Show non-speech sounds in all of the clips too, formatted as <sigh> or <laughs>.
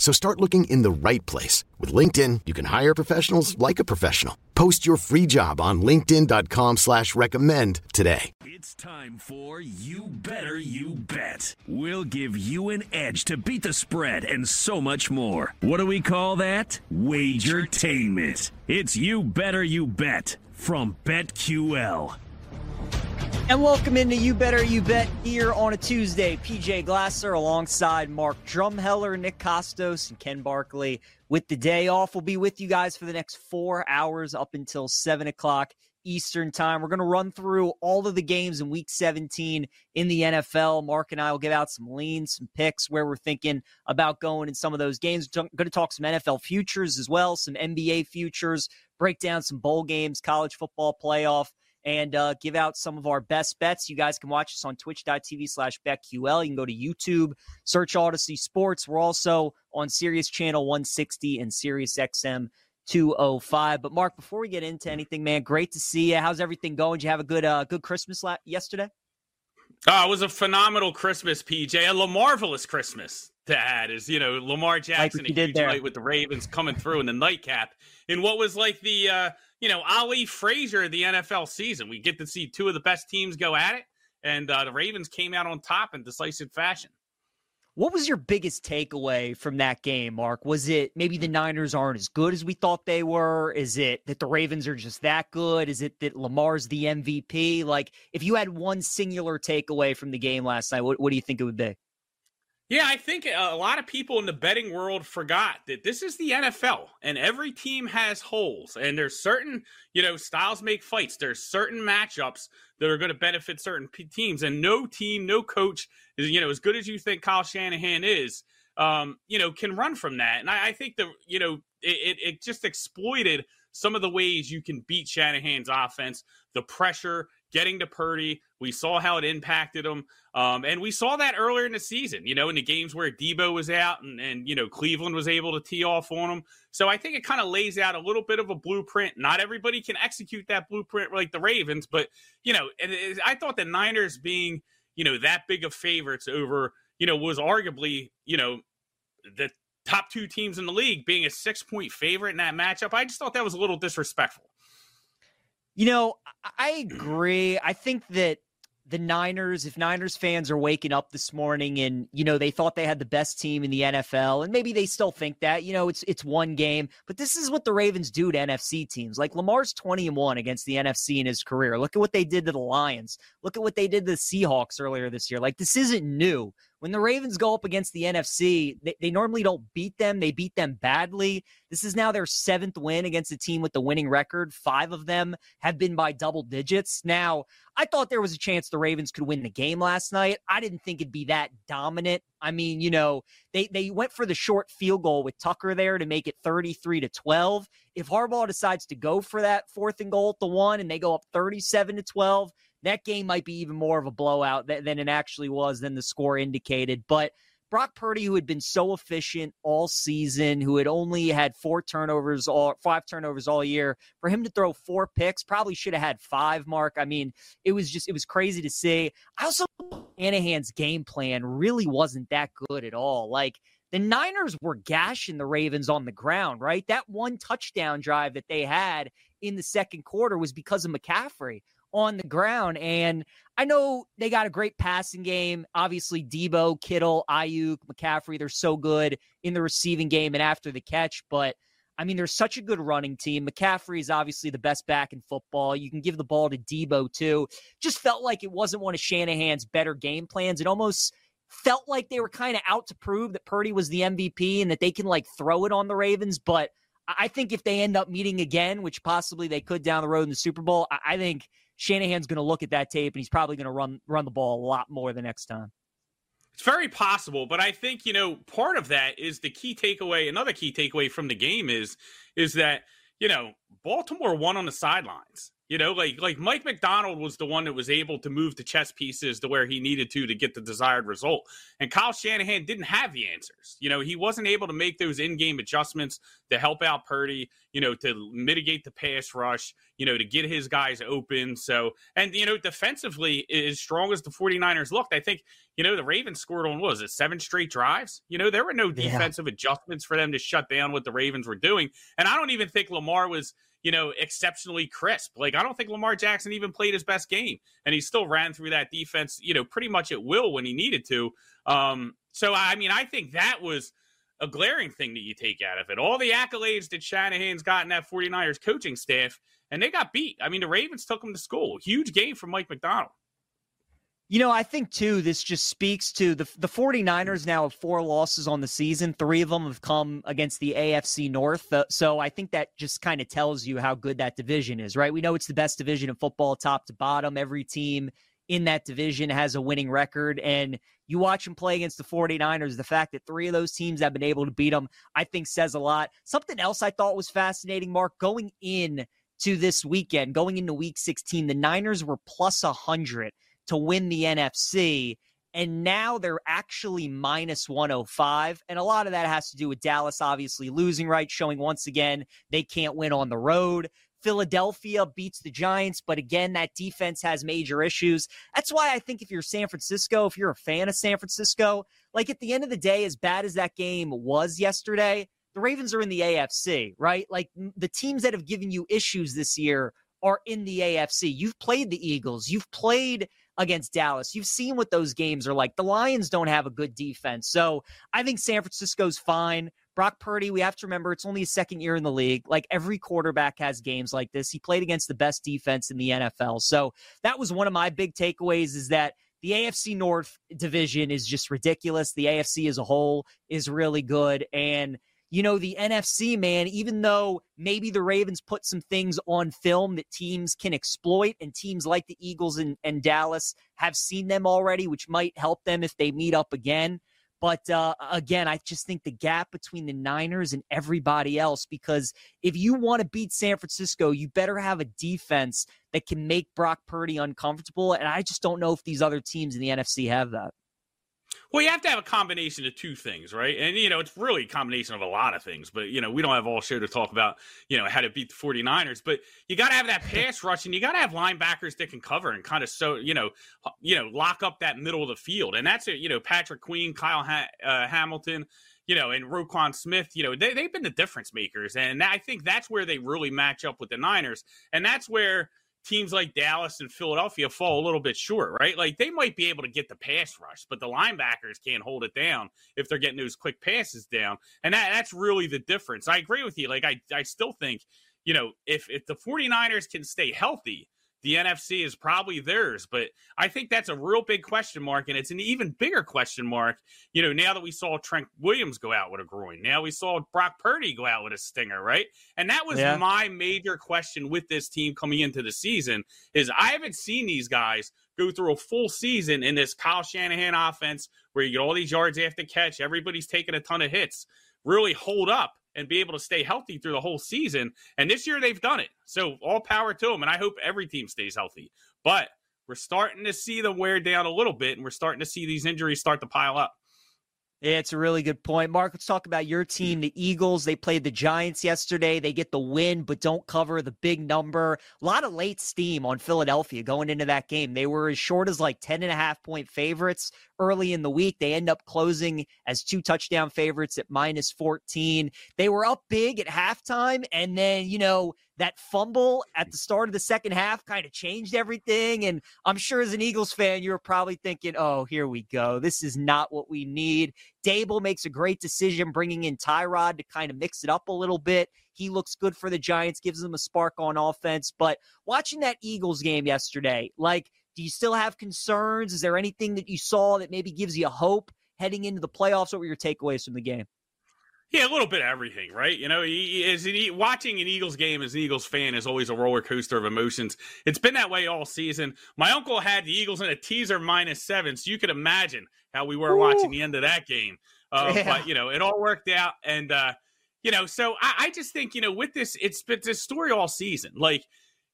So start looking in the right place. With LinkedIn, you can hire professionals like a professional. Post your free job on linkedin.com slash recommend today. It's time for You Better You Bet. We'll give you an edge to beat the spread and so much more. What do we call that? Wagertainment. It's You Better You Bet from BetQL. And welcome into You Better You Bet here on a Tuesday. PJ Glasser alongside Mark Drumheller, Nick Kostos, and Ken Barkley. With the day off, we'll be with you guys for the next four hours up until 7 o'clock Eastern Time. We're going to run through all of the games in week 17 in the NFL. Mark and I will give out some leans, some picks where we're thinking about going in some of those games. We're going to talk some NFL futures as well, some NBA futures, break down some bowl games, college football playoff and uh, give out some of our best bets. You guys can watch us on twitch.tv slash BetQL. You can go to YouTube, search Audacy Sports. We're also on Sirius Channel 160 and Sirius XM 205. But Mark, before we get into anything, man, great to see you. How's everything going? Did you have a good uh, good Christmas la- yesterday? Oh, it was a phenomenal Christmas, PJ. A marvelous Christmas to add is, you know, Lamar Jackson like did there. with the Ravens coming through in the nightcap in what was like the uh, you know, Ali Frazier the NFL season. We get to see two of the best teams go at it, and uh, the Ravens came out on top in decisive fashion. What was your biggest takeaway from that game, Mark? Was it maybe the Niners aren't as good as we thought they were? Is it that the Ravens are just that good? Is it that Lamar's the MVP? Like, if you had one singular takeaway from the game last night, what, what do you think it would be? Yeah, I think a lot of people in the betting world forgot that this is the NFL and every team has holes and there's certain, you know, styles make fights. There's certain matchups that are going to benefit certain p- teams and no team, no coach is, you know, as good as you think Kyle Shanahan is, um, you know, can run from that. And I, I think the, you know, it, it just exploited some of the ways you can beat Shanahan's offense, the pressure, getting to Purdy. We saw how it impacted him. Um, and we saw that earlier in the season, you know, in the games where Debo was out and, and, you know, Cleveland was able to tee off on him. So I think it kind of lays out a little bit of a blueprint. Not everybody can execute that blueprint like the Ravens, but, you know, I thought the Niners being, you know, that big of favorites over, you know, was arguably, you know, the top two teams in the league being a six point favorite in that matchup. I just thought that was a little disrespectful. You know, I agree. I think that the Niners, if Niners fans are waking up this morning and you know they thought they had the best team in the NFL, and maybe they still think that, you know, it's it's one game, but this is what the Ravens do to NFC teams. Like Lamar's 20 and 1 against the NFC in his career. Look at what they did to the Lions. Look at what they did to the Seahawks earlier this year. Like this isn't new when the Ravens go up against the NFC, they, they, normally don't beat them. They beat them badly. This is now their seventh win against a team with the winning record. Five of them have been by double digits. Now, I thought there was a chance the Ravens could win the game last night. I didn't think it'd be that dominant. I mean, you know, they they went for the short field goal with Tucker there to make it 33 to 12. If Harbaugh decides to go for that fourth and goal at the one and they go up 37 to 12, that game might be even more of a blowout than, it actually was, than the score indicated. But Brock Purdy, who had been so efficient all season, who had only had four turnovers, all five turnovers all year, for him to throw four picks, probably should have had five. Mark, I mean, it was just it was crazy to see. I also Shanahan's game plan really wasn't that good at all. Like the Niners were gashing the Ravens on the ground, right? That one touchdown drive that they had in the second quarter was because of McCaffrey on the ground. And I know they got a great passing game. Obviously, Debo, Kittle, Aiyuk, McCaffrey, they're so good in the receiving game and after the catch. But I mean, there's such a good running team. McCaffrey is obviously the best back in football. You can give the ball to Debo, too. Just felt like it wasn't one of Shanahan's better game plans. It almost felt like they were kind of out to prove that Purdy was the MVP and that they can like throw it on the Ravens. But I think if they end up meeting again, which possibly they could down the road in the Super Bowl, I think Shanahan's going to look at that tape and he's probably going to run run the ball a lot more the next time. It's very possible, but I think you know part of that is the key takeaway. Another key takeaway from the game is is that you know Baltimore won on the sidelines. You know, like like Mike Macdonald was the one that was able to move the chess pieces to where he needed to to get the desired result. And Kyle Shanahan didn't have the answers. You know, he wasn't able to make those in-game adjustments to help out Purdy, you know, to mitigate the pass rush, you know, to get his guys open. So, and you know, defensively as strong as the 49ers looked, I think, you know, the Ravens scored on what was it, seven straight drives? You know, there were no defensive yeah. adjustments for them to shut down what the Ravens were doing. And I don't even think Lamar was you know, exceptionally crisp. Like I don't think Lamar Jackson even played his best game, and he still ran through that defense, you know, pretty much at will when he needed to. Um, so I mean, I think that was a glaring thing that you take out of it. All the accolades that Shanahan's gotten that 49ers coaching staff, and they got beat. I mean, the Ravens took them to school. Huge game for Mike Macdonald. You know, I think too, this just speaks to the the 49ers now have four losses on the season. Three of them have come against the AFC North. Uh, so I think that just kind of tells you how good that division is, right? We know it's the best division of football, top to bottom. Every team in that division has a winning record. And you watch them play against the 49ers, the fact that three of those teams have been able to beat them, I think says a lot. Something else I thought was fascinating, Mark, going in to this weekend, going into week 16, the Niners were plus 100 to win the NFC. And now they're actually minus 105. And a lot of that has to do with Dallas obviously losing, right? Showing once again they can't win on the road. Philadelphia beats the Giants, but again, that defense has major issues. That's why I think if you're San Francisco, if you're a fan of San Francisco, like at the end of the day, as bad as that game was yesterday, the Ravens are in the AFC, right? Like the teams that have given you issues this year are in the AFC. You've played the Eagles, you've played against Dallas. You've seen what those games are like. The Lions don't have a good defense. So I think San Francisco's fine. Brock Purdy, we have to remember it's only his second year in the league. Like every quarterback has games like this. He played against the best defense in the NFL. So that was one of my big takeaways is that the AFC North division is just ridiculous. The AFC as a whole is really good. And you know, the NFC, man, even though maybe the Ravens put some things on film that teams can exploit, and teams like the Eagles and, and Dallas have seen them already, which might help them if they meet up again. But uh, again, I just think the gap between the Niners and everybody else, because if you want to beat San Francisco, you better have a defense that can make Brock Purdy uncomfortable. And I just don't know if these other teams in the NFC have that. Well, you have to have a combination of two things, right? And, you know, it's really a combination of a lot of things, but, you know, we don't have all show to talk about, you know, how to beat the 49ers, but you got to have that pass <laughs> rush and you got to have linebackers that can cover and kind of so, you know, you know, lock up that middle of the field. And that's it, you know, Patrick Queen, Kyle ha- uh, Hamilton, you know, and Roquan Smith, you know, they, they've been the difference makers. And I think that's where they really match up with the Niners. And that's where, teams like Dallas and Philadelphia fall a little bit short, right? Like they might be able to get the pass rush, but the linebackers can't hold it down if they're getting those quick passes down. And that, that's really the difference. I agree with you. Like I, I still think, you know, if if the 49ers can stay healthy, the NFC is probably theirs. But I think that's a real big question mark. And it's an even bigger question mark, you know, now that we saw Trent Williams go out with a groin. Now we saw Brock Purdy go out with a stinger, right? And that was yeah. my major question with this team coming into the season is I haven't seen these guys go through a full season in this Kyle Shanahan offense where you get all these yards after catch, everybody's taking a ton of hits, really hold up and be able to stay healthy through the whole season. And this year they've done it. So all power to them. And I hope every team stays healthy. But we're starting to see them wear down a little bit, and we're starting to see these injuries start to pile up. It's a really good point. Mark, let's talk about your team, the Eagles. They played the Giants yesterday. They get the win, but don't cover the big number. A lot of late steam on Philadelphia going into that game. They were as short as like 10 and a half point favorites early in the week. They end up closing as two touchdown favorites at minus 14. They were up big at halftime, and then, you know, that fumble at the start of the second half kind of changed everything. And I'm sure as an Eagles fan, you're probably thinking, oh, here we go. This is not what we need. Daboll makes a great decision bringing in Tyrod to kind of mix it up a little bit. He looks good for the Giants, gives them a spark on offense. But watching that Eagles game yesterday, like, do you still have concerns? Is there anything that you saw that maybe gives you hope heading into the playoffs? What were your takeaways from the game? Yeah, a little bit of everything, right? You know, he, is he, watching an Eagles game as an Eagles fan is always a roller coaster of emotions. It's been that way all season. My uncle had the Eagles in a teaser minus seven, so you could imagine how we were Ooh. watching the end of that game. Uh, yeah. But you know, it all worked out, and uh, you know, so I, I just think you know, with this, it's been this story all season. Like,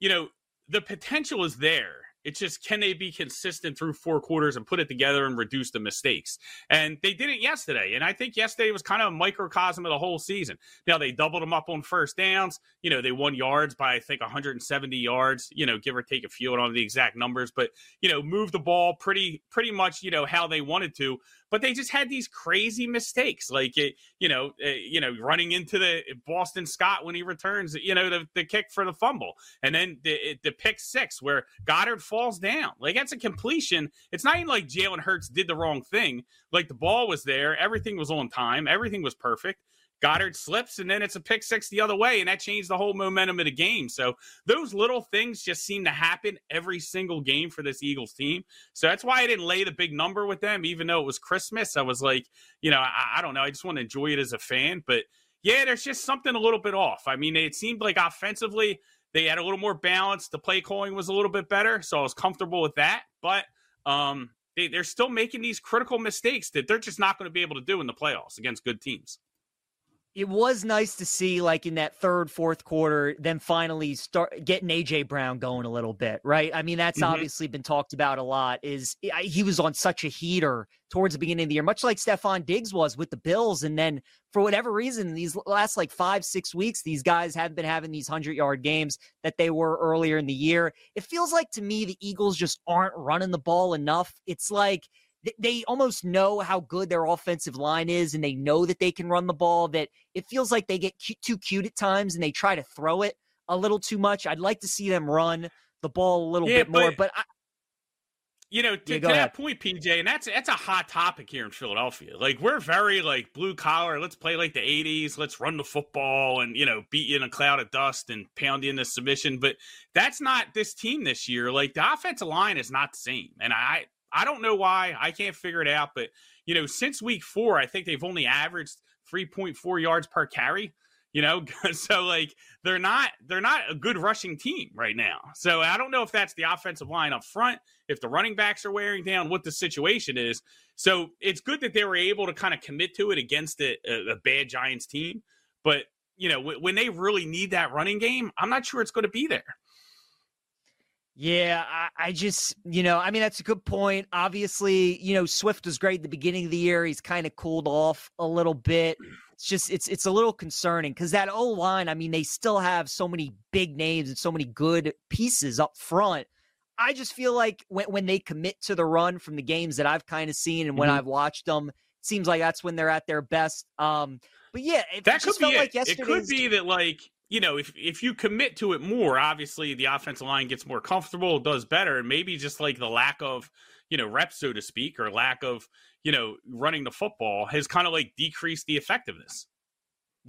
you know, the potential is there it's just can they be consistent through four quarters and put it together and reduce the mistakes? And they did it yesterday. And I think yesterday was kind of a microcosm of the whole season. Now they doubled them up on first downs. You know, they won yards by I think 170 yards, you know, give or take a few on the exact numbers, but you know, moved the ball pretty pretty much, you know, how they wanted to but they just had these crazy mistakes, like it, you know, uh, you know, running into the eh, Boston Scott when he returns, you know, the, the kick for the fumble, and then the the pick six where Goedert falls down. Like that's a completion. It's not even like Jalen Hurts did the wrong thing. Like the ball was there, everything was on time, everything was perfect. Goedert slips, and then it's a pick six the other way, and that changed the whole momentum of the game. So those little things just seem to happen every single game for this Eagles team. So that's why I didn't lay the big number with them, even though it was Christmas. I was like, you know, I, I don't know. I just want to enjoy it as a fan. But yeah, there's just something a little bit off. I mean, it seemed like offensively they had a little more balance. The play calling was a little bit better, so I was comfortable with that. But um, they, they're still making these critical mistakes that they're just not going to be able to do in the playoffs against good teams it was nice to see like in that third fourth quarter then finally start getting aj brown going a little bit right? I mean that's mm-hmm. obviously been talked about a lot is he was on such a heater towards the beginning of the year much like stefon diggs was with the bills and then for whatever reason these last like five six weeks these guys have been having these 100 yard games that they were earlier in the year. It feels like to me the eagles just aren't running the ball enough. It's like they almost know how good their offensive line is and they know that they can run the ball that it feels like they get too cute at times and they try to throw it a little too much i'd like to see them run the ball a little yeah, bit more but, I, you know, to, yeah, to that point, PJ, and that's that's a hot topic here in Philadelphia. Like we're very like blue collar. Let's play like the '80s. Let's run the football and you know beat you in a cloud of dust and pound you into submission. But that's not this team this year. Like the offensive line is not the same, and I I don't know why. I can't figure it out. But, you know, since week four, I think they've only averaged 3.4 yards per carry. You know, <laughs> so like they're not they're not a good rushing team right now. So I don't know if that's the offensive line up front, if the running backs are wearing down, what the situation is. So it's good that they were able to kind of commit to it against a, a bad Giants team. But you know, when they really need that running game, I'm not sure it's going to be there. Yeah, I, I, just, you know, I mean, that's a good point. Obviously, you know, Swift was great at the beginning of the year. He's kind of cooled off a little bit. It's just, it's, it's a little concerning because that O line, I mean, they still have so many big names and so many good pieces up front. I just feel like when, when they commit to the run from the games that I've kind of seen and when mm-hmm. I've watched them, it seems like that's when they're at their best. Um, but yeah, that could be it. Like it could be that like you know, if if you commit to it more, obviously the offensive line gets more comfortable, does better, and maybe just like the lack of, you know, reps, so to speak, or lack of, you know, running the football has kind of like decreased the effectiveness.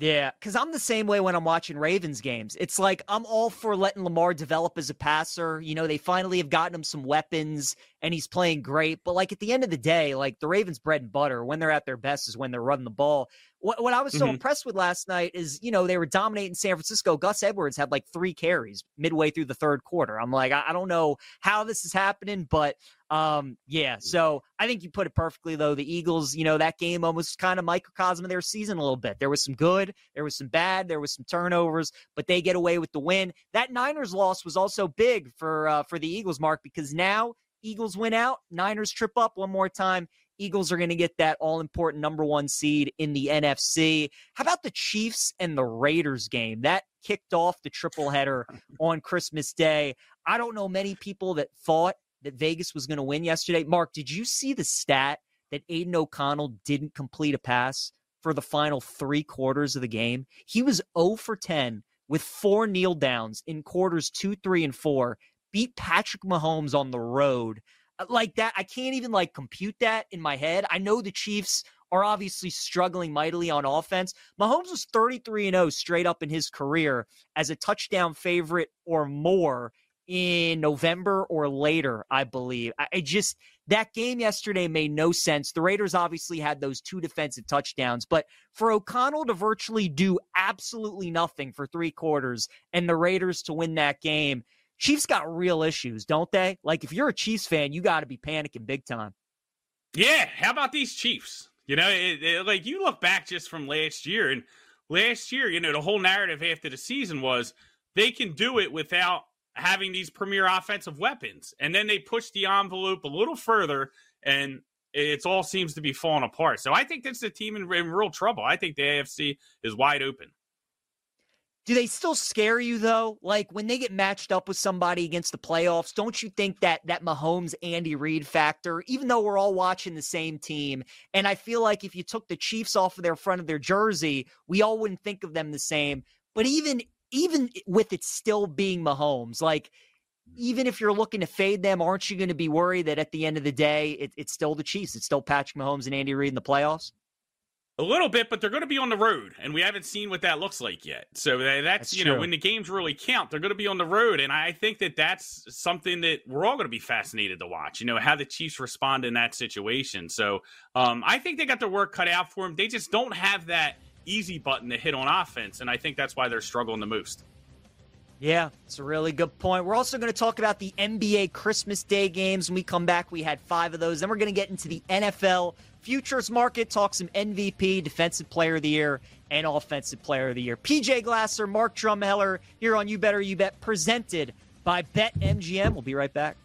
Yeah, because I'm the same way when I'm watching Ravens games. It's like I'm all for letting Lamar develop as a passer. You know, they finally have gotten him some weapons and he's playing great. But like at the end of the day, like the Ravens' bread and butter, when they're at their best is when they're running the ball. What, what I was so mm-hmm. impressed with last night is, you know, they were dominating San Francisco. Gus Edwards had like three carries midway through the third quarter. I'm like, I, I don't know how this is happening, but um, yeah. So I think you put it perfectly, though. The Eagles, you know, that game almost kind of microcosm of their season a little bit. There was some good, there was some bad, there was some turnovers, but they get away with the win. That Niners loss was also big for uh, for the Eagles, Mark, because now Eagles win out, Niners trip up one more time. Eagles are going to get that all important number one seed in the NFC. How about the Chiefs and the Raiders game? That kicked off the triple header <laughs> on Christmas Day. I don't know many people that thought that Vegas was going to win yesterday. Mark, did you see the stat that Aidan O'Connell didn't complete a pass for the final three quarters of the game? He was 0 for 10 with four kneel downs in quarters two, three, and four. Beat Patrick Mahomes on the road Uh, like that. I can't even like compute that in my head. I know the Chiefs are obviously struggling mightily on offense. Mahomes was 33 and 0 straight up in his career as a touchdown favorite or more in November or later, I believe. I, I just that game yesterday made no sense. The Raiders obviously had those two defensive touchdowns, but for O'Connell to virtually do absolutely nothing for three quarters and the Raiders to win that game, Chiefs got real issues, don't they? Like if you're a Chiefs fan, you got to be panicking big time. Yeah, how about these Chiefs? You know, it, it, like you look back just from last year, and last year, you know, the whole narrative after the season was they can do it without having these premier offensive weapons. And then they push the envelope a little further, and it all seems to be falling apart. So I think that's the team in, in real trouble. I think the AFC is wide open. Do they still scare you though? Like when they get matched up with somebody against the playoffs, don't you think that that Mahomes Andy Reid factor, even though we're all watching the same team, and I feel like if you took the Chiefs off of their front of their jersey, we all wouldn't think of them the same. But even even with it still being Mahomes, like even if you're looking to fade them, aren't you going to be worried that at the end of the day, it, it's still the Chiefs? It's still Patrick Mahomes and Andy Reid in the playoffs? A little bit, but they're going to be on the road, and we haven't seen what that looks like yet. So that's, that's you true. know when the games really count, they're going to be on the road, and I think that that's something that we're all going to be fascinated to watch. You know how the Chiefs respond in that situation. So um, I think they got their work cut out for them. They just don't have that easy button to hit on offense, and I think that's why they're struggling the most. Yeah, it's a really good point. We're also going to talk about the NBA Christmas Day games. When we come back, we had five of those. Then we're going to get into the NFL futures market, talk some MVP, Defensive Player of the Year, and Offensive Player of the Year. PJ Glasser, Mark Drumheller here on You Better You Bet, presented by BetMGM. We'll be right back.